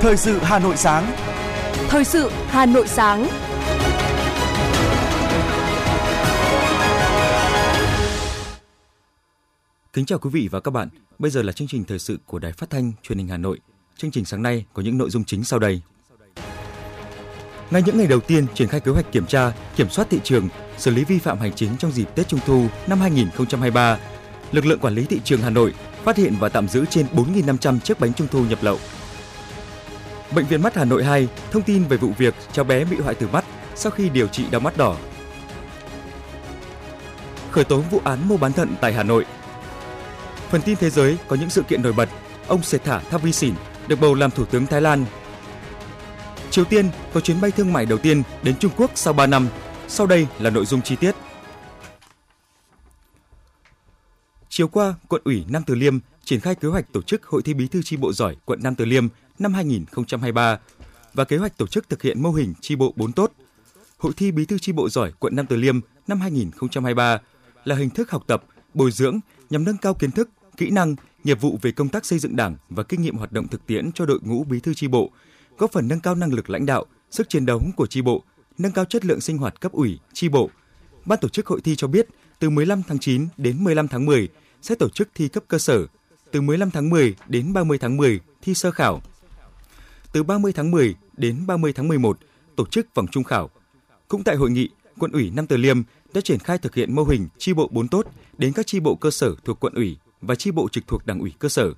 Thời sự Hà Nội sáng. Thời sự Hà Nội sáng. Kính chào quý vị và các bạn. Bây giờ là chương trình thời sự của Đài Phát thanh Truyền hình Hà Nội. Chương trình sáng nay có những nội dung chính sau đây. Ngay những ngày đầu tiên triển khai kế hoạch kiểm tra, kiểm soát thị trường, xử lý vi phạm hành chính trong dịp Tết Trung thu năm 2023, lực lượng quản lý thị trường Hà Nội phát hiện và tạm giữ trên 4.500 chiếc bánh trung thu nhập lậu. Bệnh viện mắt Hà Nội 2 thông tin về vụ việc cháu bé bị hoại tử mắt sau khi điều trị đau mắt đỏ. Khởi tố vụ án mua bán thận tại Hà Nội. Phần tin thế giới có những sự kiện nổi bật. Ông Sethar Thavisin được bầu làm thủ tướng Thái Lan. Triều Tiên có chuyến bay thương mại đầu tiên đến Trung Quốc sau 3 năm. Sau đây là nội dung chi tiết. Chiều qua, quận ủy Nam Từ Liêm triển khai kế hoạch tổ chức Hội thi Bí thư chi bộ giỏi quận Nam Từ Liêm năm 2023 và kế hoạch tổ chức thực hiện mô hình chi bộ 4 tốt. Hội thi Bí thư chi bộ giỏi quận Nam Từ Liêm năm 2023 là hình thức học tập, bồi dưỡng nhằm nâng cao kiến thức, kỹ năng, nghiệp vụ về công tác xây dựng Đảng và kinh nghiệm hoạt động thực tiễn cho đội ngũ bí thư chi bộ, góp phần nâng cao năng lực lãnh đạo, sức chiến đấu của chi bộ, nâng cao chất lượng sinh hoạt cấp ủy, chi bộ. Ban tổ chức hội thi cho biết, từ 15 tháng 9 đến 15 tháng 10 sẽ tổ chức thi cấp cơ sở, từ 15 tháng 10 đến 30 tháng 10 thi sơ khảo. Từ 30 tháng 10 đến 30 tháng 11 tổ chức vòng trung khảo. Cũng tại hội nghị, quận ủy Nam Từ Liêm đã triển khai thực hiện mô hình chi bộ 4 tốt đến các chi bộ cơ sở thuộc quận ủy và chi bộ trực thuộc đảng ủy cơ sở.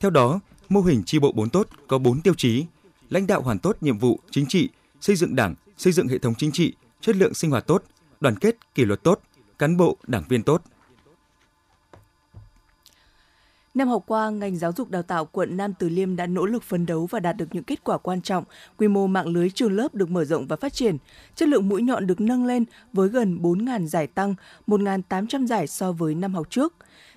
Theo đó, mô hình chi bộ 4 tốt có 4 tiêu chí: lãnh đạo hoàn tốt nhiệm vụ chính trị, xây dựng Đảng, xây dựng hệ thống chính trị, chất lượng sinh hoạt tốt, đoàn kết, kỷ luật tốt, cán bộ, đảng viên tốt. Năm học qua, ngành giáo dục đào tạo quận Nam Từ Liêm đã nỗ lực phấn đấu và đạt được những kết quả quan trọng. Quy mô mạng lưới trường lớp được mở rộng và phát triển. Chất lượng mũi nhọn được nâng lên với gần 4.000 giải tăng, 1.800 giải so với năm học trước.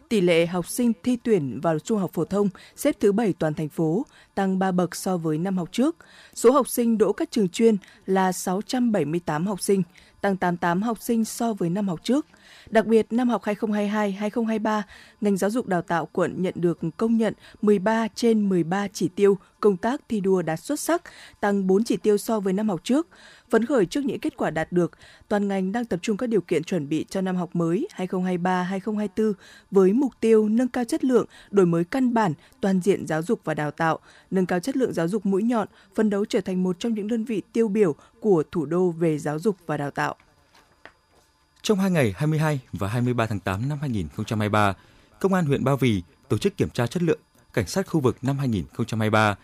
Tỷ lệ học sinh thi tuyển vào trung học phổ thông xếp thứ 7 toàn thành phố, tăng 3 bậc so với năm học trước. Số học sinh đỗ các trường chuyên là 678 học sinh, tăng 88 học sinh so với năm học trước – Đặc biệt, năm học 2022-2023, ngành giáo dục đào tạo quận nhận được công nhận 13 trên 13 chỉ tiêu công tác thi đua đạt xuất sắc, tăng 4 chỉ tiêu so với năm học trước. Phấn khởi trước những kết quả đạt được, toàn ngành đang tập trung các điều kiện chuẩn bị cho năm học mới 2023-2024 với mục tiêu nâng cao chất lượng, đổi mới căn bản, toàn diện giáo dục và đào tạo, nâng cao chất lượng giáo dục mũi nhọn, phấn đấu trở thành một trong những đơn vị tiêu biểu của thủ đô về giáo dục và đào tạo. Trong hai ngày 22 và 23 tháng 8 năm 2023, Công an huyện Ba Vì tổ chức kiểm tra chất lượng cảnh sát khu vực năm 2023.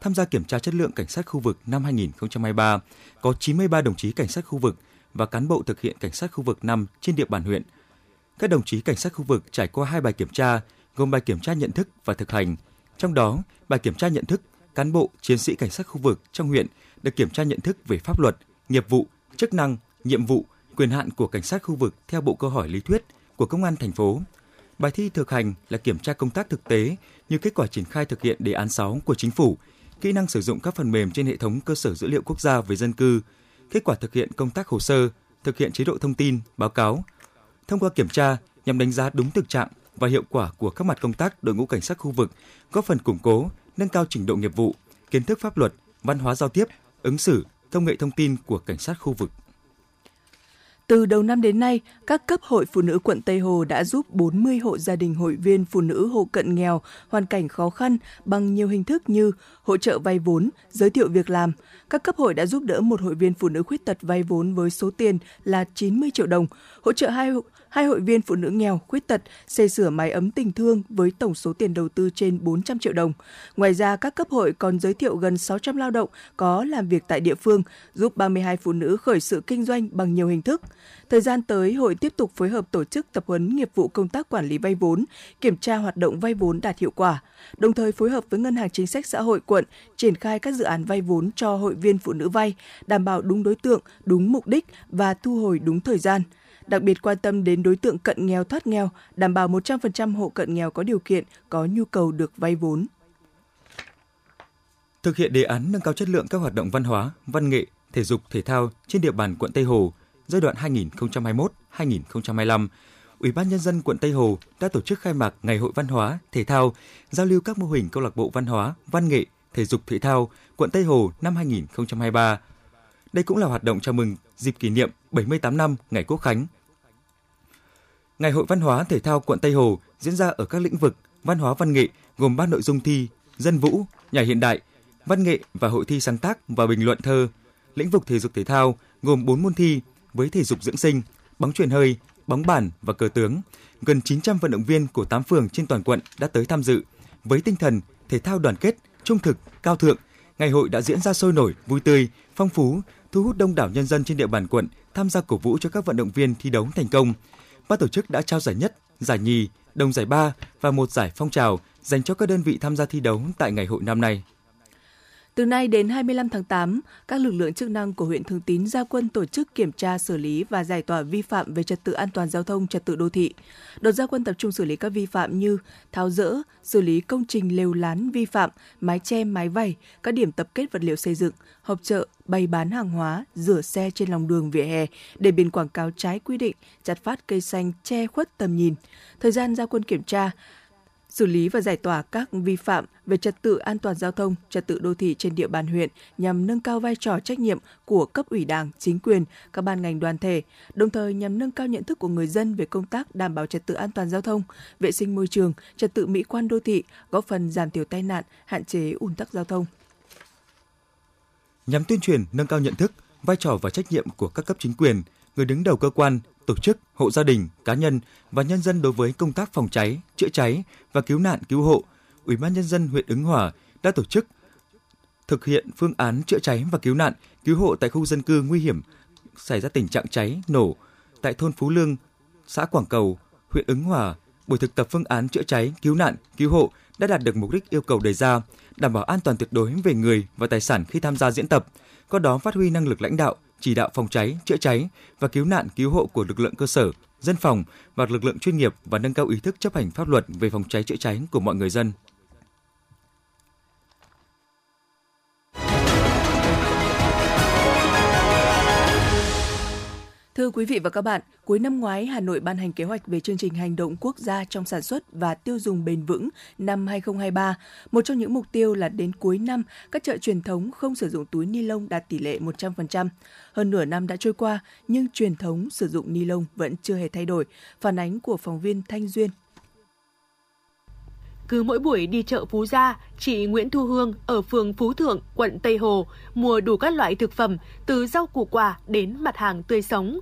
Tham gia kiểm tra chất lượng cảnh sát khu vực năm 2023 có 93 đồng chí cảnh sát khu vực và cán bộ thực hiện cảnh sát khu vực năm trên địa bàn huyện. Các đồng chí cảnh sát khu vực trải qua hai bài kiểm tra, gồm bài kiểm tra nhận thức và thực hành. Trong đó, bài kiểm tra nhận thức, cán bộ, chiến sĩ cảnh sát khu vực trong huyện được kiểm tra nhận thức về pháp luật, nghiệp vụ, chức năng, nhiệm vụ, quyền hạn của cảnh sát khu vực theo bộ câu hỏi lý thuyết của công an thành phố. Bài thi thực hành là kiểm tra công tác thực tế như kết quả triển khai thực hiện đề án 6 của chính phủ, kỹ năng sử dụng các phần mềm trên hệ thống cơ sở dữ liệu quốc gia về dân cư, kết quả thực hiện công tác hồ sơ, thực hiện chế độ thông tin, báo cáo. Thông qua kiểm tra nhằm đánh giá đúng thực trạng và hiệu quả của các mặt công tác đội ngũ cảnh sát khu vực, góp phần củng cố, nâng cao trình độ nghiệp vụ, kiến thức pháp luật, văn hóa giao tiếp, ứng xử, công nghệ thông tin của cảnh sát khu vực. Từ đầu năm đến nay, các cấp hội phụ nữ quận Tây Hồ đã giúp 40 hộ gia đình hội viên phụ nữ hộ cận nghèo, hoàn cảnh khó khăn bằng nhiều hình thức như hỗ trợ vay vốn, giới thiệu việc làm. Các cấp hội đã giúp đỡ một hội viên phụ nữ khuyết tật vay vốn với số tiền là 90 triệu đồng, hỗ trợ hai hai hội viên phụ nữ nghèo, khuyết tật xây sửa máy ấm tình thương với tổng số tiền đầu tư trên 400 triệu đồng. Ngoài ra, các cấp hội còn giới thiệu gần 600 lao động có làm việc tại địa phương, giúp 32 phụ nữ khởi sự kinh doanh bằng nhiều hình thức. Thời gian tới, hội tiếp tục phối hợp tổ chức tập huấn nghiệp vụ công tác quản lý vay vốn, kiểm tra hoạt động vay vốn đạt hiệu quả, đồng thời phối hợp với Ngân hàng Chính sách Xã hội quận triển khai các dự án vay vốn cho hội viên phụ nữ vay, đảm bảo đúng đối tượng, đúng mục đích và thu hồi đúng thời gian đặc biệt quan tâm đến đối tượng cận nghèo thoát nghèo, đảm bảo 100% hộ cận nghèo có điều kiện, có nhu cầu được vay vốn. Thực hiện đề án nâng cao chất lượng các hoạt động văn hóa, văn nghệ, thể dục, thể thao trên địa bàn quận Tây Hồ giai đoạn 2021-2025, Ủy ban nhân dân quận Tây Hồ đã tổ chức khai mạc Ngày hội văn hóa, thể thao, giao lưu các mô hình câu lạc bộ văn hóa, văn nghệ, Thể dục Thể thao quận Tây Hồ năm 2023. Đây cũng là hoạt động chào mừng dịp kỷ niệm 78 năm Ngày Quốc khánh. Ngày hội văn hóa thể thao quận Tây Hồ diễn ra ở các lĩnh vực văn hóa văn nghệ gồm ba nội dung thi: dân vũ, nhảy hiện đại, văn nghệ và hội thi sáng tác và bình luận thơ. Lĩnh vực thể dục thể thao gồm 4 môn thi với thể dục dưỡng sinh, bóng chuyền hơi, bóng bàn và cờ tướng. Gần 900 vận động viên của 8 phường trên toàn quận đã tới tham dự với tinh thần thể thao đoàn kết, trung thực, cao thượng. Ngày hội đã diễn ra sôi nổi, vui tươi, phong phú, thu hút đông đảo nhân dân trên địa bàn quận tham gia cổ vũ cho các vận động viên thi đấu thành công. Ban tổ chức đã trao giải nhất, giải nhì, đồng giải ba và một giải phong trào dành cho các đơn vị tham gia thi đấu tại ngày hội năm nay. Từ nay đến 25 tháng 8, các lực lượng chức năng của huyện Thường Tín ra quân tổ chức kiểm tra xử lý và giải tỏa vi phạm về trật tự an toàn giao thông, trật tự đô thị. Đợt gia quân tập trung xử lý các vi phạm như tháo rỡ, xử lý công trình lều lán vi phạm, mái che, mái vẩy, các điểm tập kết vật liệu xây dựng, họp chợ, bày bán hàng hóa, rửa xe trên lòng đường vỉa hè, để biển quảng cáo trái quy định, chặt phát cây xanh che khuất tầm nhìn. Thời gian gia quân kiểm tra, xử lý và giải tỏa các vi phạm về trật tự an toàn giao thông, trật tự đô thị trên địa bàn huyện nhằm nâng cao vai trò trách nhiệm của cấp ủy Đảng, chính quyền, các ban ngành đoàn thể, đồng thời nhằm nâng cao nhận thức của người dân về công tác đảm bảo trật tự an toàn giao thông, vệ sinh môi trường, trật tự mỹ quan đô thị, góp phần giảm thiểu tai nạn, hạn chế ùn tắc giao thông. Nhằm tuyên truyền nâng cao nhận thức, vai trò và trách nhiệm của các cấp chính quyền, người đứng đầu cơ quan, tổ chức, hộ gia đình, cá nhân và nhân dân đối với công tác phòng cháy, chữa cháy và cứu nạn cứu hộ, Ủy ban nhân dân huyện Ứng Hòa đã tổ chức thực hiện phương án chữa cháy và cứu nạn, cứu hộ tại khu dân cư nguy hiểm xảy ra tình trạng cháy, nổ tại thôn Phú Lương, xã Quảng Cầu, huyện Ứng Hòa. Buổi thực tập phương án chữa cháy, cứu nạn, cứu hộ đã đạt được mục đích yêu cầu đề ra, đảm bảo an toàn tuyệt đối về người và tài sản khi tham gia diễn tập, có đó phát huy năng lực lãnh đạo, chỉ đạo phòng cháy, chữa cháy và cứu nạn cứu hộ của lực lượng cơ sở, dân phòng và lực lượng chuyên nghiệp và nâng cao ý thức chấp hành pháp luật về phòng cháy chữa cháy của mọi người dân. Thưa quý vị và các bạn, cuối năm ngoái, Hà Nội ban hành kế hoạch về chương trình hành động quốc gia trong sản xuất và tiêu dùng bền vững năm 2023. Một trong những mục tiêu là đến cuối năm, các chợ truyền thống không sử dụng túi ni lông đạt tỷ lệ 100%. Hơn nửa năm đã trôi qua, nhưng truyền thống sử dụng ni lông vẫn chưa hề thay đổi. Phản ánh của phóng viên Thanh Duyên cứ mỗi buổi đi chợ Phú Gia, chị Nguyễn Thu Hương ở phường Phú Thượng, quận Tây Hồ mua đủ các loại thực phẩm từ rau củ quả đến mặt hàng tươi sống.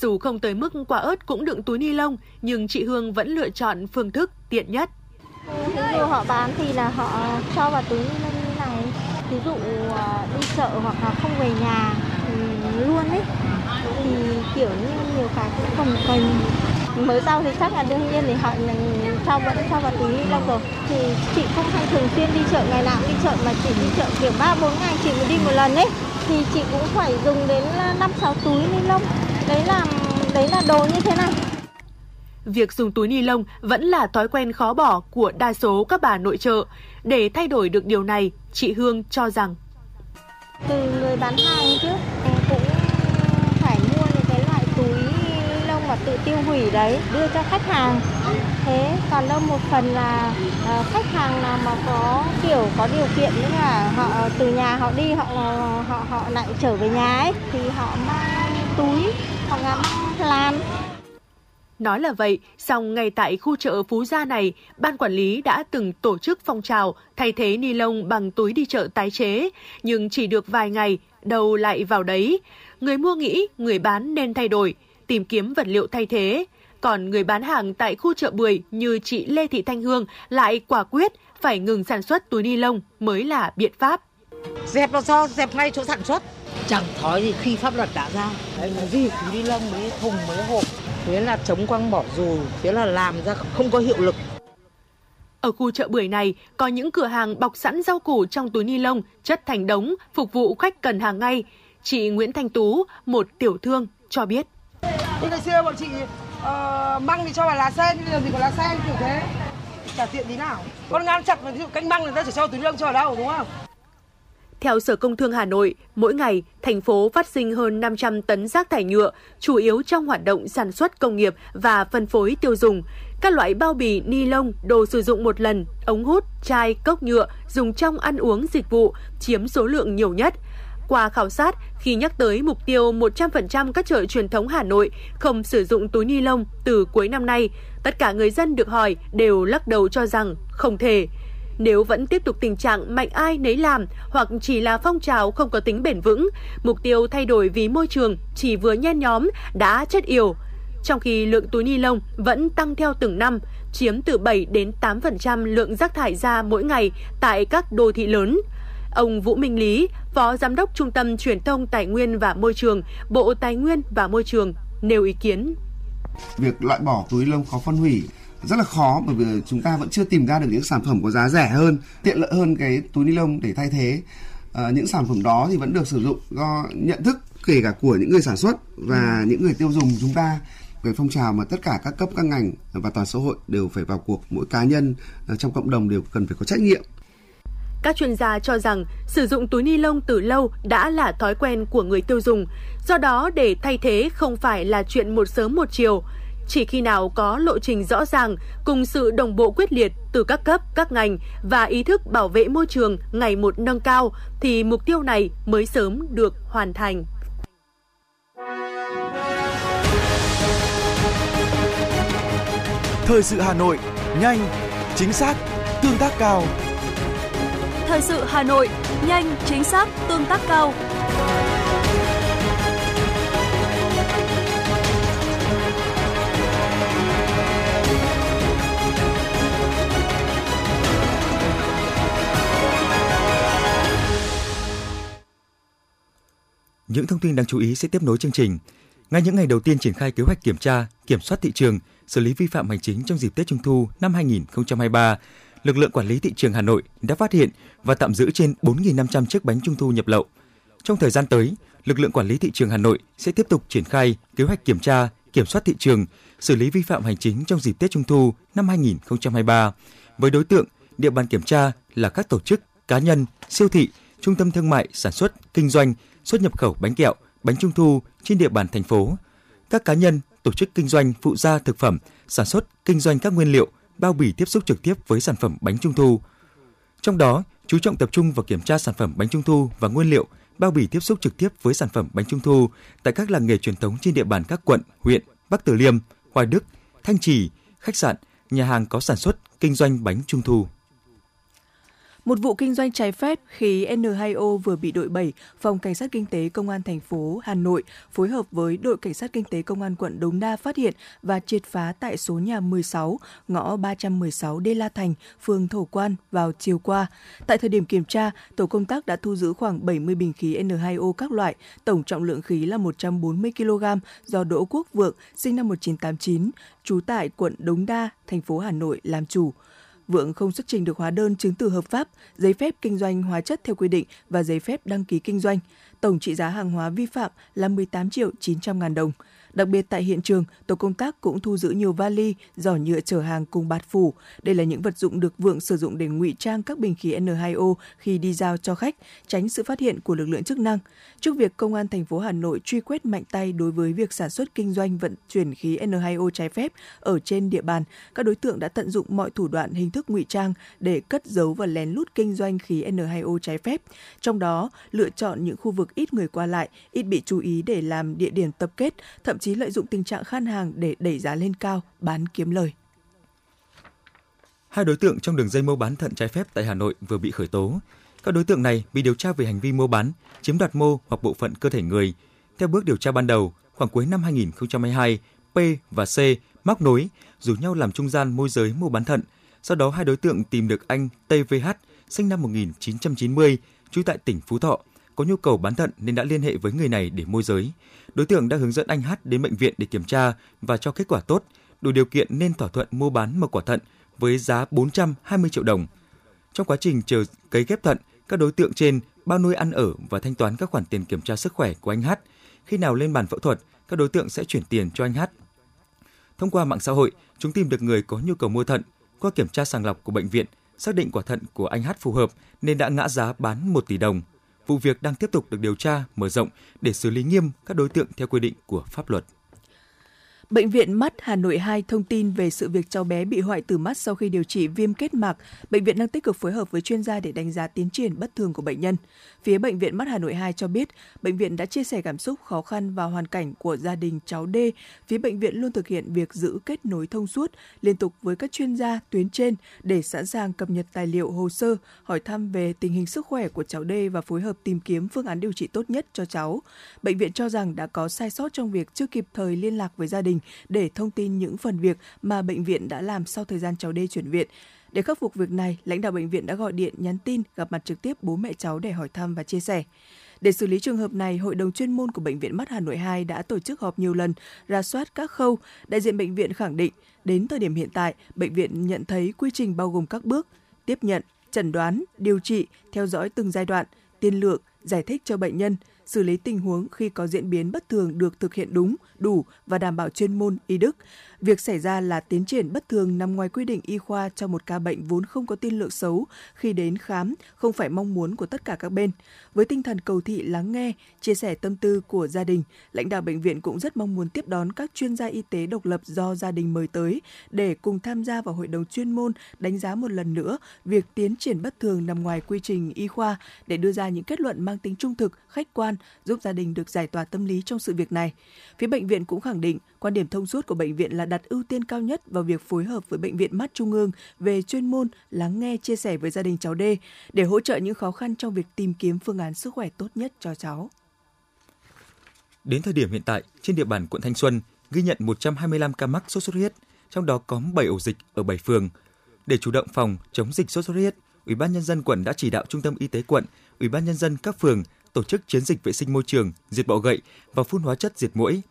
Dù không tới mức quả ớt cũng đựng túi ni lông, nhưng chị Hương vẫn lựa chọn phương thức tiện nhất. Ví dụ họ bán thì là họ cho vào túi ni lông như này. Ví dụ à, đi chợ hoặc là không về nhà luôn ấy thì kiểu như nhiều cái cũng cồng kềnh mới rau thì chắc là đương nhiên thì họ cho vẫn cho vào túi ni lông rồi. Thì chị không hay thường xuyên đi chợ ngày nào đi chợ mà chỉ đi chợ kiểu ba bốn ngày chị mới đi một lần ấy. Thì chị cũng phải dùng đến năm sáu túi ni lông. Đấy là đấy là đồ như thế này. Việc dùng túi ni lông vẫn là thói quen khó bỏ của đa số các bà nội trợ. Để thay đổi được điều này, chị Hương cho rằng từ người bán hàng trước cũng phải mua những cái loại túi lông mà tự tiêu hủy đấy đưa cho khách hàng thế còn đâu một phần là uh, khách hàng nào mà có kiểu có điều kiện nữa là họ ờ, từ nhà họ đi họ ờ, họ họ lại trở về nhà ấy thì họ mang túi hoặc là mang lan Nói là vậy, song ngay tại khu chợ Phú Gia này, ban quản lý đã từng tổ chức phong trào thay thế ni lông bằng túi đi chợ tái chế, nhưng chỉ được vài ngày, đầu lại vào đấy. Người mua nghĩ người bán nên thay đổi, tìm kiếm vật liệu thay thế. Còn người bán hàng tại khu chợ bưởi như chị Lê Thị Thanh Hương lại quả quyết phải ngừng sản xuất túi ni lông mới là biện pháp. Dẹp nó cho, dẹp ngay chỗ sản xuất. Chẳng thói gì khi pháp luật đã ra. Đấy là gì? Túi ni lông mấy thùng mấy hộp thế là chống quăng bỏ dù, thế là làm ra không có hiệu lực. Ở khu chợ bưởi này có những cửa hàng bọc sẵn rau củ trong túi ni lông chất thành đống phục vụ khách cần hàng ngay. Chị Nguyễn Thanh Tú, một tiểu thương, cho biết nhưng ngày xưa bọn chị uh, măng thì cho vào lá sen, bây giờ thì có lá sen kiểu thế. Chả tiện tí nào. Con ngan chặt ví dụ canh măng người ta chỉ cho túi lương cho ở đâu đúng không? Theo Sở Công Thương Hà Nội, mỗi ngày, thành phố phát sinh hơn 500 tấn rác thải nhựa, chủ yếu trong hoạt động sản xuất công nghiệp và phân phối tiêu dùng. các loại bao bì, ni lông, đồ sử dụng một lần, ống hút, chai, cốc nhựa dùng trong ăn uống dịch vụ chiếm số lượng nhiều nhất. Qua khảo sát, khi nhắc tới mục tiêu 100% các chợ truyền thống Hà Nội không sử dụng túi ni lông từ cuối năm nay, tất cả người dân được hỏi đều lắc đầu cho rằng không thể. Nếu vẫn tiếp tục tình trạng mạnh ai nấy làm hoặc chỉ là phong trào không có tính bền vững, mục tiêu thay đổi vì môi trường chỉ vừa nhen nhóm đã chết yểu. Trong khi lượng túi ni lông vẫn tăng theo từng năm, chiếm từ 7 đến 8% lượng rác thải ra mỗi ngày tại các đô thị lớn. Ông Vũ Minh Lý, Phó Giám đốc Trung tâm Truyền thông Tài nguyên và Môi trường, Bộ Tài nguyên và Môi trường nêu ý kiến. Việc loại bỏ túi lông khó phân hủy rất là khó bởi vì chúng ta vẫn chưa tìm ra được những sản phẩm có giá rẻ hơn, tiện lợi hơn cái túi ni lông để thay thế. À, những sản phẩm đó thì vẫn được sử dụng do nhận thức kể cả của những người sản xuất và ừ. những người tiêu dùng chúng ta cái phong trào mà tất cả các cấp các ngành và toàn xã hội đều phải vào cuộc mỗi cá nhân à, trong cộng đồng đều cần phải có trách nhiệm các chuyên gia cho rằng sử dụng túi ni lông từ lâu đã là thói quen của người tiêu dùng, do đó để thay thế không phải là chuyện một sớm một chiều. Chỉ khi nào có lộ trình rõ ràng cùng sự đồng bộ quyết liệt từ các cấp, các ngành và ý thức bảo vệ môi trường ngày một nâng cao thì mục tiêu này mới sớm được hoàn thành. Thời sự Hà Nội, nhanh, chính xác, tương tác cao. Thời sự Hà Nội, nhanh, chính xác, tương tác cao. Những thông tin đáng chú ý sẽ tiếp nối chương trình. Ngay những ngày đầu tiên triển khai kế hoạch kiểm tra, kiểm soát thị trường, xử lý vi phạm hành chính trong dịp Tết Trung thu năm 2023, lực lượng quản lý thị trường Hà Nội đã phát hiện và tạm giữ trên 4.500 chiếc bánh trung thu nhập lậu. Trong thời gian tới, lực lượng quản lý thị trường Hà Nội sẽ tiếp tục triển khai kế hoạch kiểm tra, kiểm soát thị trường, xử lý vi phạm hành chính trong dịp Tết Trung thu năm 2023 với đối tượng địa bàn kiểm tra là các tổ chức, cá nhân, siêu thị, trung tâm thương mại, sản xuất, kinh doanh, xuất nhập khẩu bánh kẹo, bánh trung thu trên địa bàn thành phố. Các cá nhân, tổ chức kinh doanh phụ gia thực phẩm, sản xuất, kinh doanh các nguyên liệu, bao bì tiếp xúc trực tiếp với sản phẩm bánh trung thu. Trong đó, chú trọng tập trung vào kiểm tra sản phẩm bánh trung thu và nguyên liệu, bao bì tiếp xúc trực tiếp với sản phẩm bánh trung thu tại các làng nghề truyền thống trên địa bàn các quận, huyện Bắc Từ Liêm, Hoài Đức, Thanh Trì, khách sạn, nhà hàng có sản xuất, kinh doanh bánh trung thu. Một vụ kinh doanh trái phép khí N2O vừa bị đội 7 Phòng Cảnh sát Kinh tế Công an thành phố Hà Nội phối hợp với đội Cảnh sát Kinh tế Công an quận Đống Đa phát hiện và triệt phá tại số nhà 16, ngõ 316 Đê La Thành, phường Thổ Quan vào chiều qua. Tại thời điểm kiểm tra, tổ công tác đã thu giữ khoảng 70 bình khí N2O các loại, tổng trọng lượng khí là 140 kg do Đỗ Quốc Vượng, sinh năm 1989, trú tại quận Đống Đa, thành phố Hà Nội làm chủ. Vượng không xuất trình được hóa đơn chứng từ hợp pháp, giấy phép kinh doanh hóa chất theo quy định và giấy phép đăng ký kinh doanh. Tổng trị giá hàng hóa vi phạm là 18 triệu 900 ngàn đồng. Đặc biệt tại hiện trường, tổ công tác cũng thu giữ nhiều vali, giỏ nhựa chở hàng cùng bạt phủ. Đây là những vật dụng được Vượng sử dụng để ngụy trang các bình khí N2O khi đi giao cho khách, tránh sự phát hiện của lực lượng chức năng. Trước việc công an thành phố Hà Nội truy quét mạnh tay đối với việc sản xuất kinh doanh vận chuyển khí N2O trái phép ở trên địa bàn, các đối tượng đã tận dụng mọi thủ đoạn hình thức ngụy trang để cất giấu và lén lút kinh doanh khí N2O trái phép. Trong đó, lựa chọn những khu vực ít người qua lại, ít bị chú ý để làm địa điểm tập kết, thậm chí lợi dụng tình trạng khan hàng để đẩy giá lên cao, bán kiếm lời. Hai đối tượng trong đường dây mua bán thận trái phép tại Hà Nội vừa bị khởi tố. Các đối tượng này bị điều tra về hành vi mua bán, chiếm đoạt mô hoặc bộ phận cơ thể người. Theo bước điều tra ban đầu, khoảng cuối năm 2022, P và C móc nối, rủ nhau làm trung gian môi giới mua bán thận. Sau đó hai đối tượng tìm được anh TVH, sinh năm 1990, trú tại tỉnh Phú Thọ, có nhu cầu bán thận nên đã liên hệ với người này để môi giới. Đối tượng đã hướng dẫn anh H đến bệnh viện để kiểm tra và cho kết quả tốt, đủ điều kiện nên thỏa thuận mua bán một quả thận với giá 420 triệu đồng. Trong quá trình chờ cấy ghép thận, các đối tượng trên bao nuôi ăn ở và thanh toán các khoản tiền kiểm tra sức khỏe của anh H. Khi nào lên bàn phẫu thuật, các đối tượng sẽ chuyển tiền cho anh H. Thông qua mạng xã hội, chúng tìm được người có nhu cầu mua thận. Qua kiểm tra sàng lọc của bệnh viện, xác định quả thận của anh H phù hợp nên đã ngã giá bán 1 tỷ đồng. Vụ việc đang tiếp tục được điều tra, mở rộng để xử lý nghiêm các đối tượng theo quy định của pháp luật. Bệnh viện Mắt Hà Nội 2 thông tin về sự việc cháu bé bị hoại tử mắt sau khi điều trị viêm kết mạc. Bệnh viện đang tích cực phối hợp với chuyên gia để đánh giá tiến triển bất thường của bệnh nhân. Phía Bệnh viện Mắt Hà Nội 2 cho biết, bệnh viện đã chia sẻ cảm xúc khó khăn và hoàn cảnh của gia đình cháu D. Phía bệnh viện luôn thực hiện việc giữ kết nối thông suốt liên tục với các chuyên gia tuyến trên để sẵn sàng cập nhật tài liệu hồ sơ, hỏi thăm về tình hình sức khỏe của cháu D và phối hợp tìm kiếm phương án điều trị tốt nhất cho cháu. Bệnh viện cho rằng đã có sai sót trong việc chưa kịp thời liên lạc với gia đình để thông tin những phần việc mà bệnh viện đã làm sau thời gian cháu D chuyển viện. Để khắc phục việc này, lãnh đạo bệnh viện đã gọi điện, nhắn tin, gặp mặt trực tiếp bố mẹ cháu để hỏi thăm và chia sẻ. Để xử lý trường hợp này, Hội đồng chuyên môn của Bệnh viện Mắt Hà Nội 2 đã tổ chức họp nhiều lần, ra soát các khâu. Đại diện bệnh viện khẳng định, đến thời điểm hiện tại, bệnh viện nhận thấy quy trình bao gồm các bước tiếp nhận, chẩn đoán, điều trị, theo dõi từng giai đoạn, tiên lượng, giải thích cho bệnh nhân, xử lý tình huống khi có diễn biến bất thường được thực hiện đúng, đủ và đảm bảo chuyên môn y đức. Việc xảy ra là tiến triển bất thường nằm ngoài quy định y khoa cho một ca bệnh vốn không có tiên lượng xấu khi đến khám, không phải mong muốn của tất cả các bên. Với tinh thần cầu thị lắng nghe, chia sẻ tâm tư của gia đình, lãnh đạo bệnh viện cũng rất mong muốn tiếp đón các chuyên gia y tế độc lập do gia đình mời tới để cùng tham gia vào hội đồng chuyên môn đánh giá một lần nữa việc tiến triển bất thường nằm ngoài quy trình y khoa để đưa ra những kết luận mang tính trung thực, khách quan, giúp gia đình được giải tỏa tâm lý trong sự việc này. Phía bệnh viện cũng khẳng định quan điểm thông suốt của bệnh viện là đặt ưu tiên cao nhất vào việc phối hợp với Bệnh viện Mắt Trung ương về chuyên môn, lắng nghe, chia sẻ với gia đình cháu D để hỗ trợ những khó khăn trong việc tìm kiếm phương án sức khỏe tốt nhất cho cháu. Đến thời điểm hiện tại, trên địa bàn quận Thanh Xuân ghi nhận 125 ca mắc sốt xuất huyết, trong đó có 7 ổ dịch ở 7 phường. Để chủ động phòng chống dịch sốt xuất huyết, Ủy ban nhân dân quận đã chỉ đạo Trung tâm Y tế quận, Ủy ban nhân dân các phường tổ chức chiến dịch vệ sinh môi trường, diệt bọ gậy và phun hóa chất diệt muỗi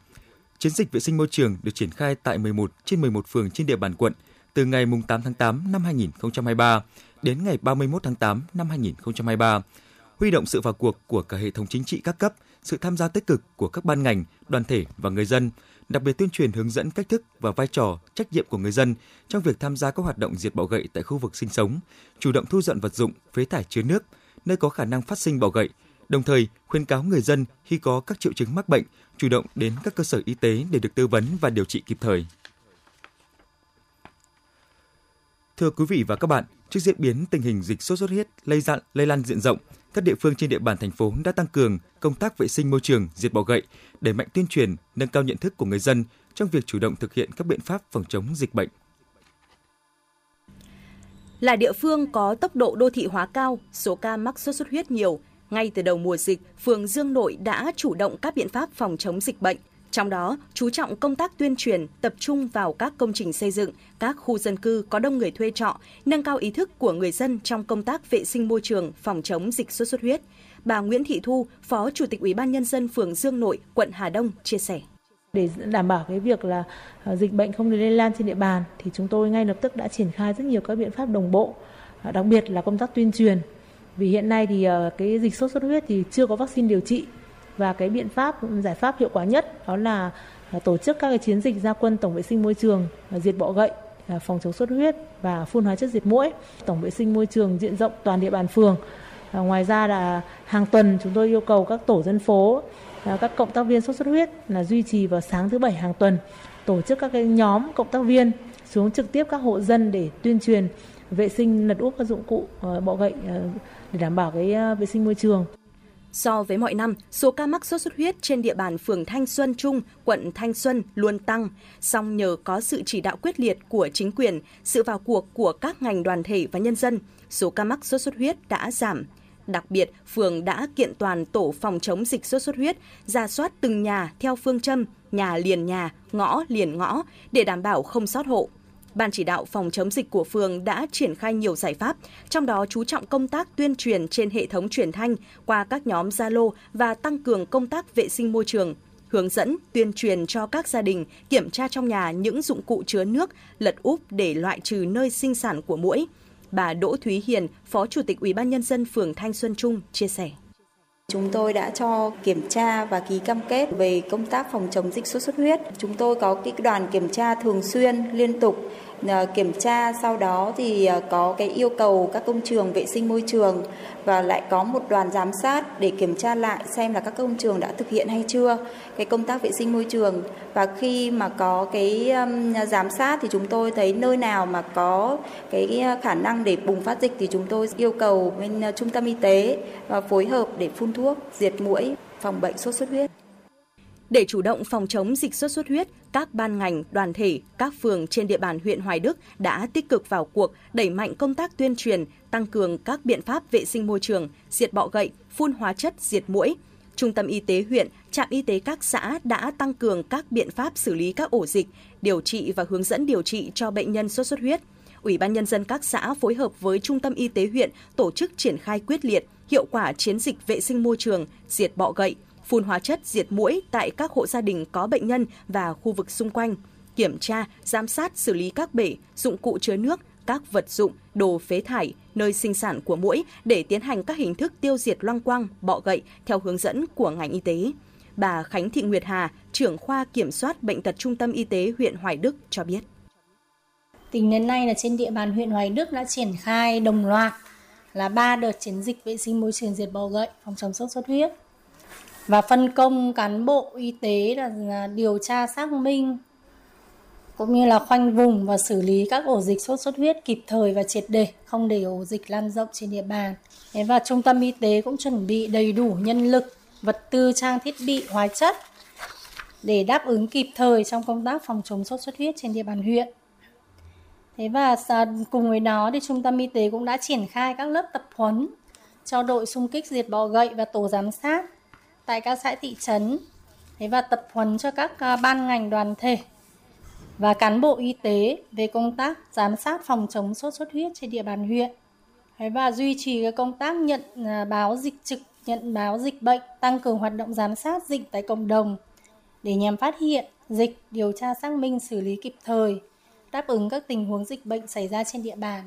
Chiến dịch vệ sinh môi trường được triển khai tại 11 trên 11 phường trên địa bàn quận từ ngày 8 tháng 8 năm 2023 đến ngày 31 tháng 8 năm 2023, huy động sự vào cuộc của cả hệ thống chính trị các cấp, sự tham gia tích cực của các ban ngành, đoàn thể và người dân, đặc biệt tuyên truyền hướng dẫn cách thức và vai trò, trách nhiệm của người dân trong việc tham gia các hoạt động diệt bọ gậy tại khu vực sinh sống, chủ động thu dọn vật dụng, phế thải chứa nước, nơi có khả năng phát sinh bọ gậy, đồng thời khuyến cáo người dân khi có các triệu chứng mắc bệnh chủ động đến các cơ sở y tế để được tư vấn và điều trị kịp thời. Thưa quý vị và các bạn, trước diễn biến tình hình dịch sốt xuất huyết lây dặn lây lan diện rộng, các địa phương trên địa bàn thành phố đã tăng cường công tác vệ sinh môi trường, diệt bọ gậy, đẩy mạnh tuyên truyền, nâng cao nhận thức của người dân trong việc chủ động thực hiện các biện pháp phòng chống dịch bệnh. Là địa phương có tốc độ đô thị hóa cao, số ca mắc sốt xuất huyết nhiều, ngay từ đầu mùa dịch, phường Dương Nội đã chủ động các biện pháp phòng chống dịch bệnh. Trong đó, chú trọng công tác tuyên truyền, tập trung vào các công trình xây dựng, các khu dân cư có đông người thuê trọ, nâng cao ý thức của người dân trong công tác vệ sinh môi trường, phòng chống dịch sốt xuất huyết. Bà Nguyễn Thị Thu, Phó Chủ tịch Ủy ban nhân dân phường Dương Nội, quận Hà Đông chia sẻ để đảm bảo cái việc là à, dịch bệnh không lây lan trên địa bàn thì chúng tôi ngay lập tức đã triển khai rất nhiều các biện pháp đồng bộ à, đặc biệt là công tác tuyên truyền vì hiện nay thì ờ, cái dịch sốt xuất huyết thì chưa có vaccine điều trị và cái biện pháp, giải pháp hiệu quả nhất đó là ờ, tổ chức các cái chiến dịch gia quân tổng vệ sinh môi trường ờ, diệt bọ gậy phòng chống sốt huyết và phun hóa chất diệt mũi. Tổng vệ sinh môi trường diện rộng toàn địa bàn phường. Ngoài ra là hàng tuần chúng tôi yêu cầu các tổ dân phố các cộng tác viên sốt xuất huyết là duy trì vào sáng thứ bảy hàng tuần, tổ chức các cái nhóm cộng tác viên xuống trực tiếp các hộ dân để tuyên truyền vệ sinh lật úp các dụng cụ ờ, bọ gậy ờ, để đảm bảo cái ờ, vệ sinh môi trường. So với mọi năm, số ca mắc sốt xuất huyết trên địa bàn phường Thanh Xuân Trung, quận Thanh Xuân luôn tăng, song nhờ có sự chỉ đạo quyết liệt của chính quyền, sự vào cuộc của các ngành đoàn thể và nhân dân, số ca mắc sốt xuất huyết đã giảm. Đặc biệt, phường đã kiện toàn tổ phòng chống dịch sốt xuất huyết, ra soát từng nhà theo phương châm nhà liền nhà, ngõ liền ngõ để đảm bảo không sót hộ. Ban chỉ đạo phòng chống dịch của phường đã triển khai nhiều giải pháp, trong đó chú trọng công tác tuyên truyền trên hệ thống truyền thanh qua các nhóm Zalo và tăng cường công tác vệ sinh môi trường, hướng dẫn tuyên truyền cho các gia đình kiểm tra trong nhà những dụng cụ chứa nước, lật úp để loại trừ nơi sinh sản của muỗi. Bà Đỗ Thúy Hiền, Phó Chủ tịch Ủy ban nhân dân phường Thanh Xuân Trung chia sẻ. Chúng tôi đã cho kiểm tra và ký cam kết về công tác phòng chống dịch sốt xuất huyết. Chúng tôi có cái đoàn kiểm tra thường xuyên, liên tục Ờ, kiểm tra sau đó thì ờ, có cái yêu cầu các công trường vệ sinh môi trường và lại có một đoàn giám sát để kiểm tra lại xem là các công trường đã thực hiện hay chưa, cái công tác vệ sinh môi trường và khi mà có cái giám sát thì chúng tôi thấy nơi nào mà có cái ờ, khả năng để bùng phát dịch thì chúng tôi yêu cầu bên trung tâm y tế và phối hợp để phun thuốc, diệt muỗi phòng bệnh sốt xuất huyết. Để chủ động phòng chống dịch sốt xuất huyết, các ban ngành, đoàn thể, các phường trên địa bàn huyện Hoài Đức đã tích cực vào cuộc đẩy mạnh công tác tuyên truyền, tăng cường các biện pháp vệ sinh môi trường, diệt bọ gậy, phun hóa chất diệt muỗi. Trung tâm y tế huyện, trạm y tế các xã đã tăng cường các biện pháp xử lý các ổ dịch, điều trị và hướng dẫn điều trị cho bệnh nhân sốt xuất huyết. Ủy ban nhân dân các xã phối hợp với Trung tâm y tế huyện tổ chức triển khai quyết liệt, hiệu quả chiến dịch vệ sinh môi trường, diệt bọ gậy, phun hóa chất diệt mũi tại các hộ gia đình có bệnh nhân và khu vực xung quanh, kiểm tra, giám sát xử lý các bể, dụng cụ chứa nước, các vật dụng, đồ phế thải, nơi sinh sản của mũi để tiến hành các hình thức tiêu diệt loang quang, bọ gậy theo hướng dẫn của ngành y tế. Bà Khánh Thị Nguyệt Hà, trưởng khoa kiểm soát bệnh tật Trung tâm Y tế huyện Hoài Đức cho biết. Tính đến nay là trên địa bàn huyện Hoài Đức đã triển khai đồng loạt là ba đợt chiến dịch vệ sinh môi trường diệt bọ gậy phòng chống sốt xuất huyết và phân công cán bộ y tế là điều tra xác minh cũng như là khoanh vùng và xử lý các ổ dịch sốt xuất huyết kịp thời và triệt để, không để ổ dịch lan rộng trên địa bàn. Và trung tâm y tế cũng chuẩn bị đầy đủ nhân lực, vật tư, trang thiết bị, hóa chất để đáp ứng kịp thời trong công tác phòng chống sốt xuất huyết trên địa bàn huyện. Thế và cùng với đó thì trung tâm y tế cũng đã triển khai các lớp tập huấn cho đội xung kích diệt bọ gậy và tổ giám sát tại các xã thị trấn. Thế và tập huấn cho các à, ban ngành đoàn thể và cán bộ y tế về công tác giám sát phòng chống sốt xuất huyết trên địa bàn huyện. Thế và duy trì cái công tác nhận à, báo dịch trực nhận báo dịch bệnh tăng cường hoạt động giám sát dịch tại cộng đồng để nhằm phát hiện dịch điều tra xác minh xử lý kịp thời đáp ứng các tình huống dịch bệnh xảy ra trên địa bàn.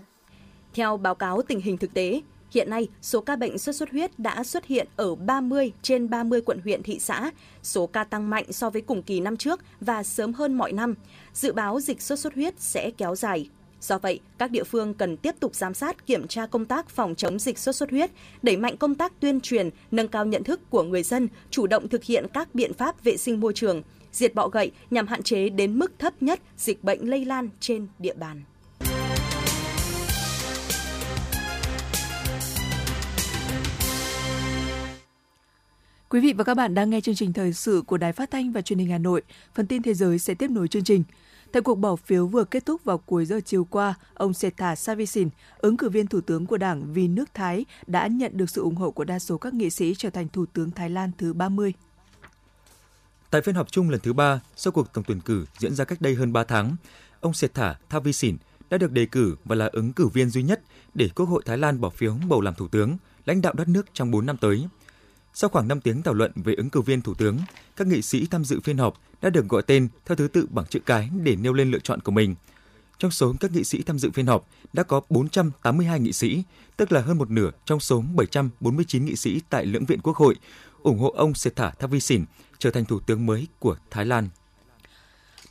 Theo báo cáo tình hình thực tế, Hiện nay, số ca bệnh sốt xuất huyết đã xuất hiện ở 30 trên 30 quận huyện thị xã. Số ca tăng mạnh so với cùng kỳ năm trước và sớm hơn mọi năm. Dự báo dịch sốt xuất huyết sẽ kéo dài. Do vậy, các địa phương cần tiếp tục giám sát kiểm tra công tác phòng chống dịch sốt xuất huyết, đẩy mạnh công tác tuyên truyền, nâng cao nhận thức của người dân, chủ động thực hiện các biện pháp vệ sinh môi trường, diệt bọ gậy nhằm hạn chế đến mức thấp nhất dịch bệnh lây lan trên địa bàn. Quý vị và các bạn đang nghe chương trình thời sự của Đài Phát thanh và Truyền hình Hà Nội. Phần tin thế giới sẽ tiếp nối chương trình. Tại cuộc bỏ phiếu vừa kết thúc vào cuối giờ chiều qua, ông Seta Savisin, ứng cử viên thủ tướng của Đảng Vì nước Thái, đã nhận được sự ủng hộ của đa số các nghị sĩ trở thành thủ tướng Thái Lan thứ 30. Tại phiên họp chung lần thứ ba sau cuộc tổng tuyển cử diễn ra cách đây hơn 3 tháng, ông Seta Thavisin đã được đề cử và là ứng cử viên duy nhất để Quốc hội Thái Lan bỏ phiếu bầu làm thủ tướng, lãnh đạo đất nước trong 4 năm tới – sau khoảng 5 tiếng thảo luận về ứng cử viên thủ tướng, các nghị sĩ tham dự phiên họp đã được gọi tên theo thứ tự bằng chữ cái để nêu lên lựa chọn của mình. Trong số các nghị sĩ tham dự phiên họp đã có 482 nghị sĩ, tức là hơn một nửa trong số 749 nghị sĩ tại lưỡng viện Quốc hội, ủng hộ ông Sethar Thavisin trở thành thủ tướng mới của Thái Lan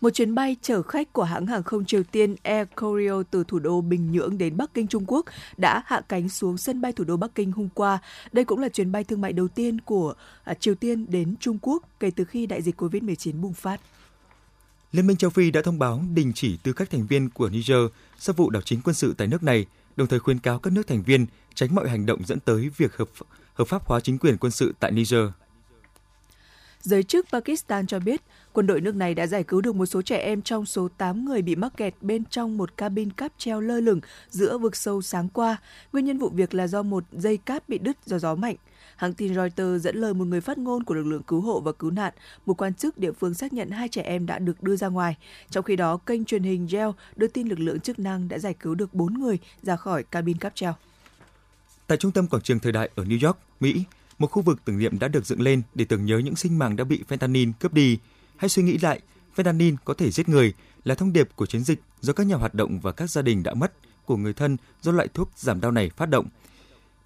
một chuyến bay chở khách của hãng hàng không Triều Tiên Air Koryo từ thủ đô Bình Nhưỡng đến Bắc Kinh Trung Quốc đã hạ cánh xuống sân bay thủ đô Bắc Kinh hôm qua. Đây cũng là chuyến bay thương mại đầu tiên của à, Triều Tiên đến Trung Quốc kể từ khi đại dịch COVID-19 bùng phát. Liên minh châu Phi đã thông báo đình chỉ tư cách thành viên của Niger sau vụ đảo chính quân sự tại nước này, đồng thời khuyên cáo các nước thành viên tránh mọi hành động dẫn tới việc hợp, hợp pháp hóa chính quyền quân sự tại Niger. Giới chức Pakistan cho biết quân đội nước này đã giải cứu được một số trẻ em trong số 8 người bị mắc kẹt bên trong một cabin cáp treo lơ lửng giữa vực sâu sáng qua. Nguyên nhân vụ việc là do một dây cáp bị đứt do gió mạnh. Hãng tin Reuters dẫn lời một người phát ngôn của lực lượng cứu hộ và cứu nạn, một quan chức địa phương xác nhận hai trẻ em đã được đưa ra ngoài. Trong khi đó, kênh truyền hình Geo đưa tin lực lượng chức năng đã giải cứu được 4 người ra khỏi cabin cáp treo. Tại trung tâm quảng trường thời đại ở New York, Mỹ, một khu vực tưởng niệm đã được dựng lên để tưởng nhớ những sinh mạng đã bị fentanyl cướp đi. Hãy suy nghĩ lại, fentanyl có thể giết người là thông điệp của chiến dịch do các nhà hoạt động và các gia đình đã mất của người thân do loại thuốc giảm đau này phát động.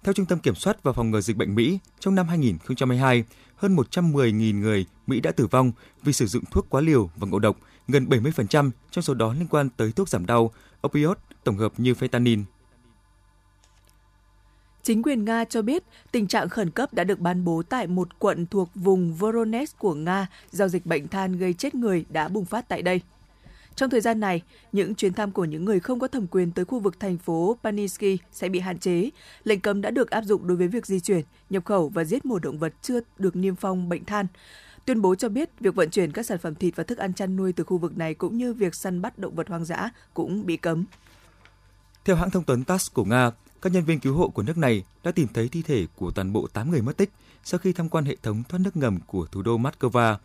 Theo Trung tâm Kiểm soát và Phòng ngừa Dịch bệnh Mỹ, trong năm 2022, hơn 110.000 người Mỹ đã tử vong vì sử dụng thuốc quá liều và ngộ độc gần 70% trong số đó liên quan tới thuốc giảm đau, opioid tổng hợp như fentanyl. Chính quyền Nga cho biết tình trạng khẩn cấp đã được ban bố tại một quận thuộc vùng Voronezh của Nga do dịch bệnh than gây chết người đã bùng phát tại đây. Trong thời gian này, những chuyến thăm của những người không có thẩm quyền tới khu vực thành phố Paniski sẽ bị hạn chế. Lệnh cấm đã được áp dụng đối với việc di chuyển, nhập khẩu và giết mổ động vật chưa được niêm phong bệnh than. Tuyên bố cho biết việc vận chuyển các sản phẩm thịt và thức ăn chăn nuôi từ khu vực này cũng như việc săn bắt động vật hoang dã cũng bị cấm. Theo hãng thông tấn TASS của Nga, các nhân viên cứu hộ của nước này đã tìm thấy thi thể của toàn bộ 8 người mất tích sau khi tham quan hệ thống thoát nước ngầm của thủ đô Moscow.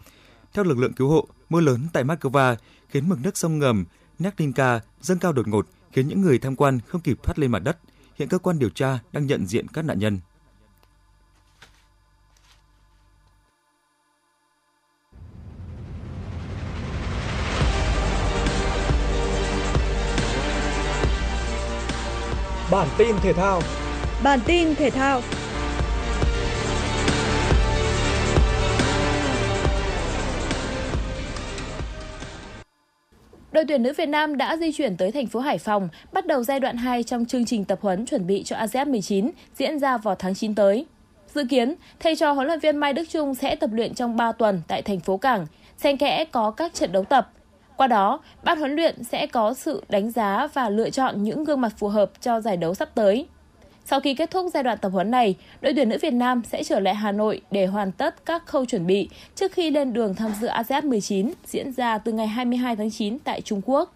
Theo lực lượng cứu hộ, mưa lớn tại Moscow khiến mực nước sông ngầm Neklinka dâng cao đột ngột, khiến những người tham quan không kịp thoát lên mặt đất. Hiện cơ quan điều tra đang nhận diện các nạn nhân. Bản tin thể thao. Bản tin thể thao. Đội tuyển nữ Việt Nam đã di chuyển tới thành phố Hải Phòng, bắt đầu giai đoạn 2 trong chương trình tập huấn chuẩn bị cho ASEAN 19 diễn ra vào tháng 9 tới. Dự kiến, thầy trò huấn luyện viên Mai Đức Trung sẽ tập luyện trong 3 tuần tại thành phố Cảng, xen kẽ có các trận đấu tập. Qua đó, ban huấn luyện sẽ có sự đánh giá và lựa chọn những gương mặt phù hợp cho giải đấu sắp tới. Sau khi kết thúc giai đoạn tập huấn này, đội tuyển nữ Việt Nam sẽ trở lại Hà Nội để hoàn tất các khâu chuẩn bị trước khi lên đường tham dự ASEAN 19 diễn ra từ ngày 22 tháng 9 tại Trung Quốc.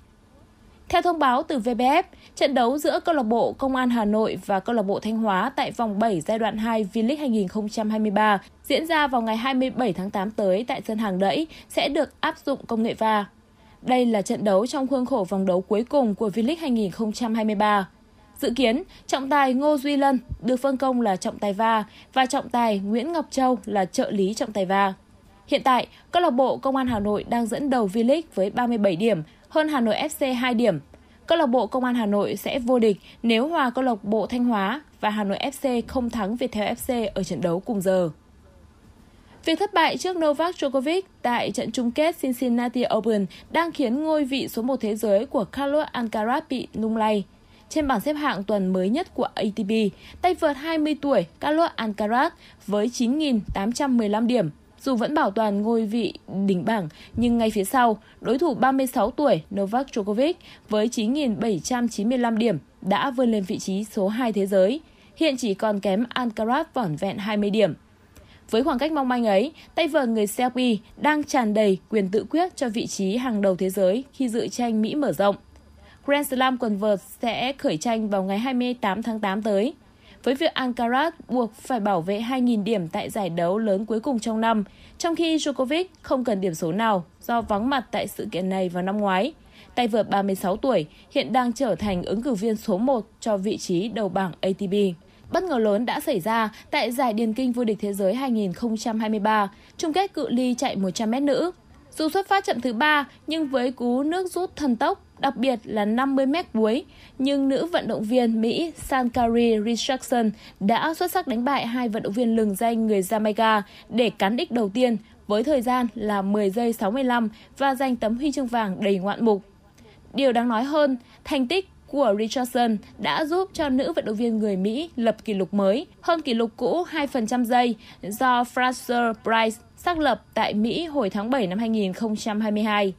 Theo thông báo từ VBF, trận đấu giữa câu lạc bộ Công an Hà Nội và câu lạc bộ Thanh Hóa tại vòng 7 giai đoạn 2 V-League 2023 diễn ra vào ngày 27 tháng 8 tới tại sân Hàng Đẫy sẽ được áp dụng công nghệ VAR. Đây là trận đấu trong khuôn khổ vòng đấu cuối cùng của V-League 2023. Dự kiến, trọng tài Ngô Duy Lân được phân công là trọng tài va và trọng tài Nguyễn Ngọc Châu là trợ lý trọng tài va. Hiện tại, câu lạc bộ Công an Hà Nội đang dẫn đầu V-League với 37 điểm, hơn Hà Nội FC 2 điểm. Câu lạc bộ Công an Hà Nội sẽ vô địch nếu hòa câu lạc bộ Thanh Hóa và Hà Nội FC không thắng Viettel FC ở trận đấu cùng giờ. Việc thất bại trước Novak Djokovic tại trận chung kết Cincinnati Open đang khiến ngôi vị số 1 thế giới của Carlos Alcaraz bị lung lay. Trên bảng xếp hạng tuần mới nhất của ATP, tay vợt 20 tuổi Carlos Alcaraz với 9.815 điểm. Dù vẫn bảo toàn ngôi vị đỉnh bảng, nhưng ngay phía sau, đối thủ 36 tuổi Novak Djokovic với 9.795 điểm đã vươn lên vị trí số 2 thế giới. Hiện chỉ còn kém Alcaraz vỏn vẹn 20 điểm. Với khoảng cách mong manh ấy, tay vợt người Serbia đang tràn đầy quyền tự quyết cho vị trí hàng đầu thế giới khi dự tranh Mỹ mở rộng. Grand Slam quần vợt sẽ khởi tranh vào ngày 28 tháng 8 tới. Với việc Ankara buộc phải bảo vệ 2.000 điểm tại giải đấu lớn cuối cùng trong năm, trong khi Djokovic không cần điểm số nào do vắng mặt tại sự kiện này vào năm ngoái. Tay vợt 36 tuổi hiện đang trở thành ứng cử viên số 1 cho vị trí đầu bảng ATP. Bất ngờ lớn đã xảy ra tại giải điền kinh vô địch thế giới 2023, chung kết cự ly chạy 100m nữ. Dù xuất phát chậm thứ ba, nhưng với cú nước rút thần tốc, đặc biệt là 50m cuối, nhưng nữ vận động viên Mỹ Sankari Richardson đã xuất sắc đánh bại hai vận động viên lừng danh người Jamaica để cán đích đầu tiên với thời gian là 10 giây 65 và giành tấm huy chương vàng đầy ngoạn mục. Điều đáng nói hơn, thành tích của Richardson đã giúp cho nữ vận động viên người Mỹ lập kỷ lục mới, hơn kỷ lục cũ 2% giây do Fraser Price xác lập tại Mỹ hồi tháng 7 năm 2022.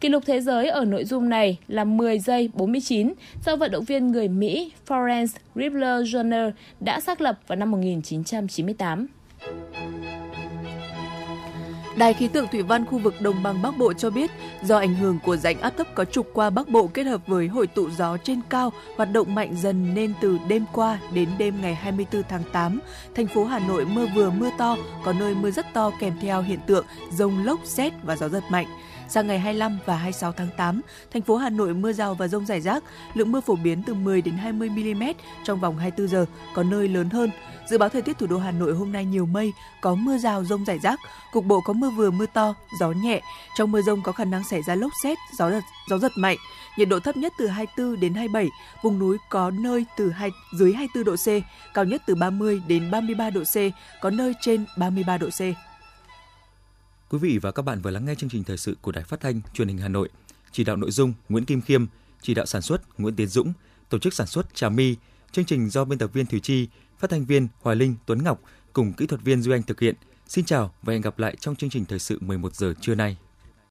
Kỷ lục thế giới ở nội dung này là 10 giây 49 do vận động viên người Mỹ Florence Ribbler Jr. đã xác lập vào năm 1998. Đài khí tượng thủy văn khu vực Đồng bằng Bắc Bộ cho biết, do ảnh hưởng của rãnh áp thấp có trục qua Bắc Bộ kết hợp với hội tụ gió trên cao hoạt động mạnh dần nên từ đêm qua đến đêm ngày 24 tháng 8, thành phố Hà Nội mưa vừa mưa to, có nơi mưa rất to kèm theo hiện tượng rông lốc, xét và gió giật mạnh. Sang ngày 25 và 26 tháng 8, thành phố Hà Nội mưa rào và rông rải rác, lượng mưa phổ biến từ 10 đến 20 mm trong vòng 24 giờ, có nơi lớn hơn. Dự báo thời tiết thủ đô Hà Nội hôm nay nhiều mây, có mưa rào rông rải rác, cục bộ có mưa vừa mưa to, gió nhẹ. Trong mưa rông có khả năng xảy ra lốc xét, gió giật, gió giật mạnh. Nhiệt độ thấp nhất từ 24 đến 27, vùng núi có nơi từ 2, dưới 24 độ C, cao nhất từ 30 đến 33 độ C, có nơi trên 33 độ C. Quý vị và các bạn vừa lắng nghe chương trình thời sự của Đài Phát thanh Truyền hình Hà Nội. Chỉ đạo nội dung Nguyễn Kim Khiêm, chỉ đạo sản xuất Nguyễn Tiến Dũng, tổ chức sản xuất Trà My. Chương trình do biên tập viên Thủy Chi, phát thanh viên Hoài Linh, Tuấn Ngọc cùng kỹ thuật viên Duy Anh thực hiện. Xin chào và hẹn gặp lại trong chương trình thời sự 11 giờ trưa nay.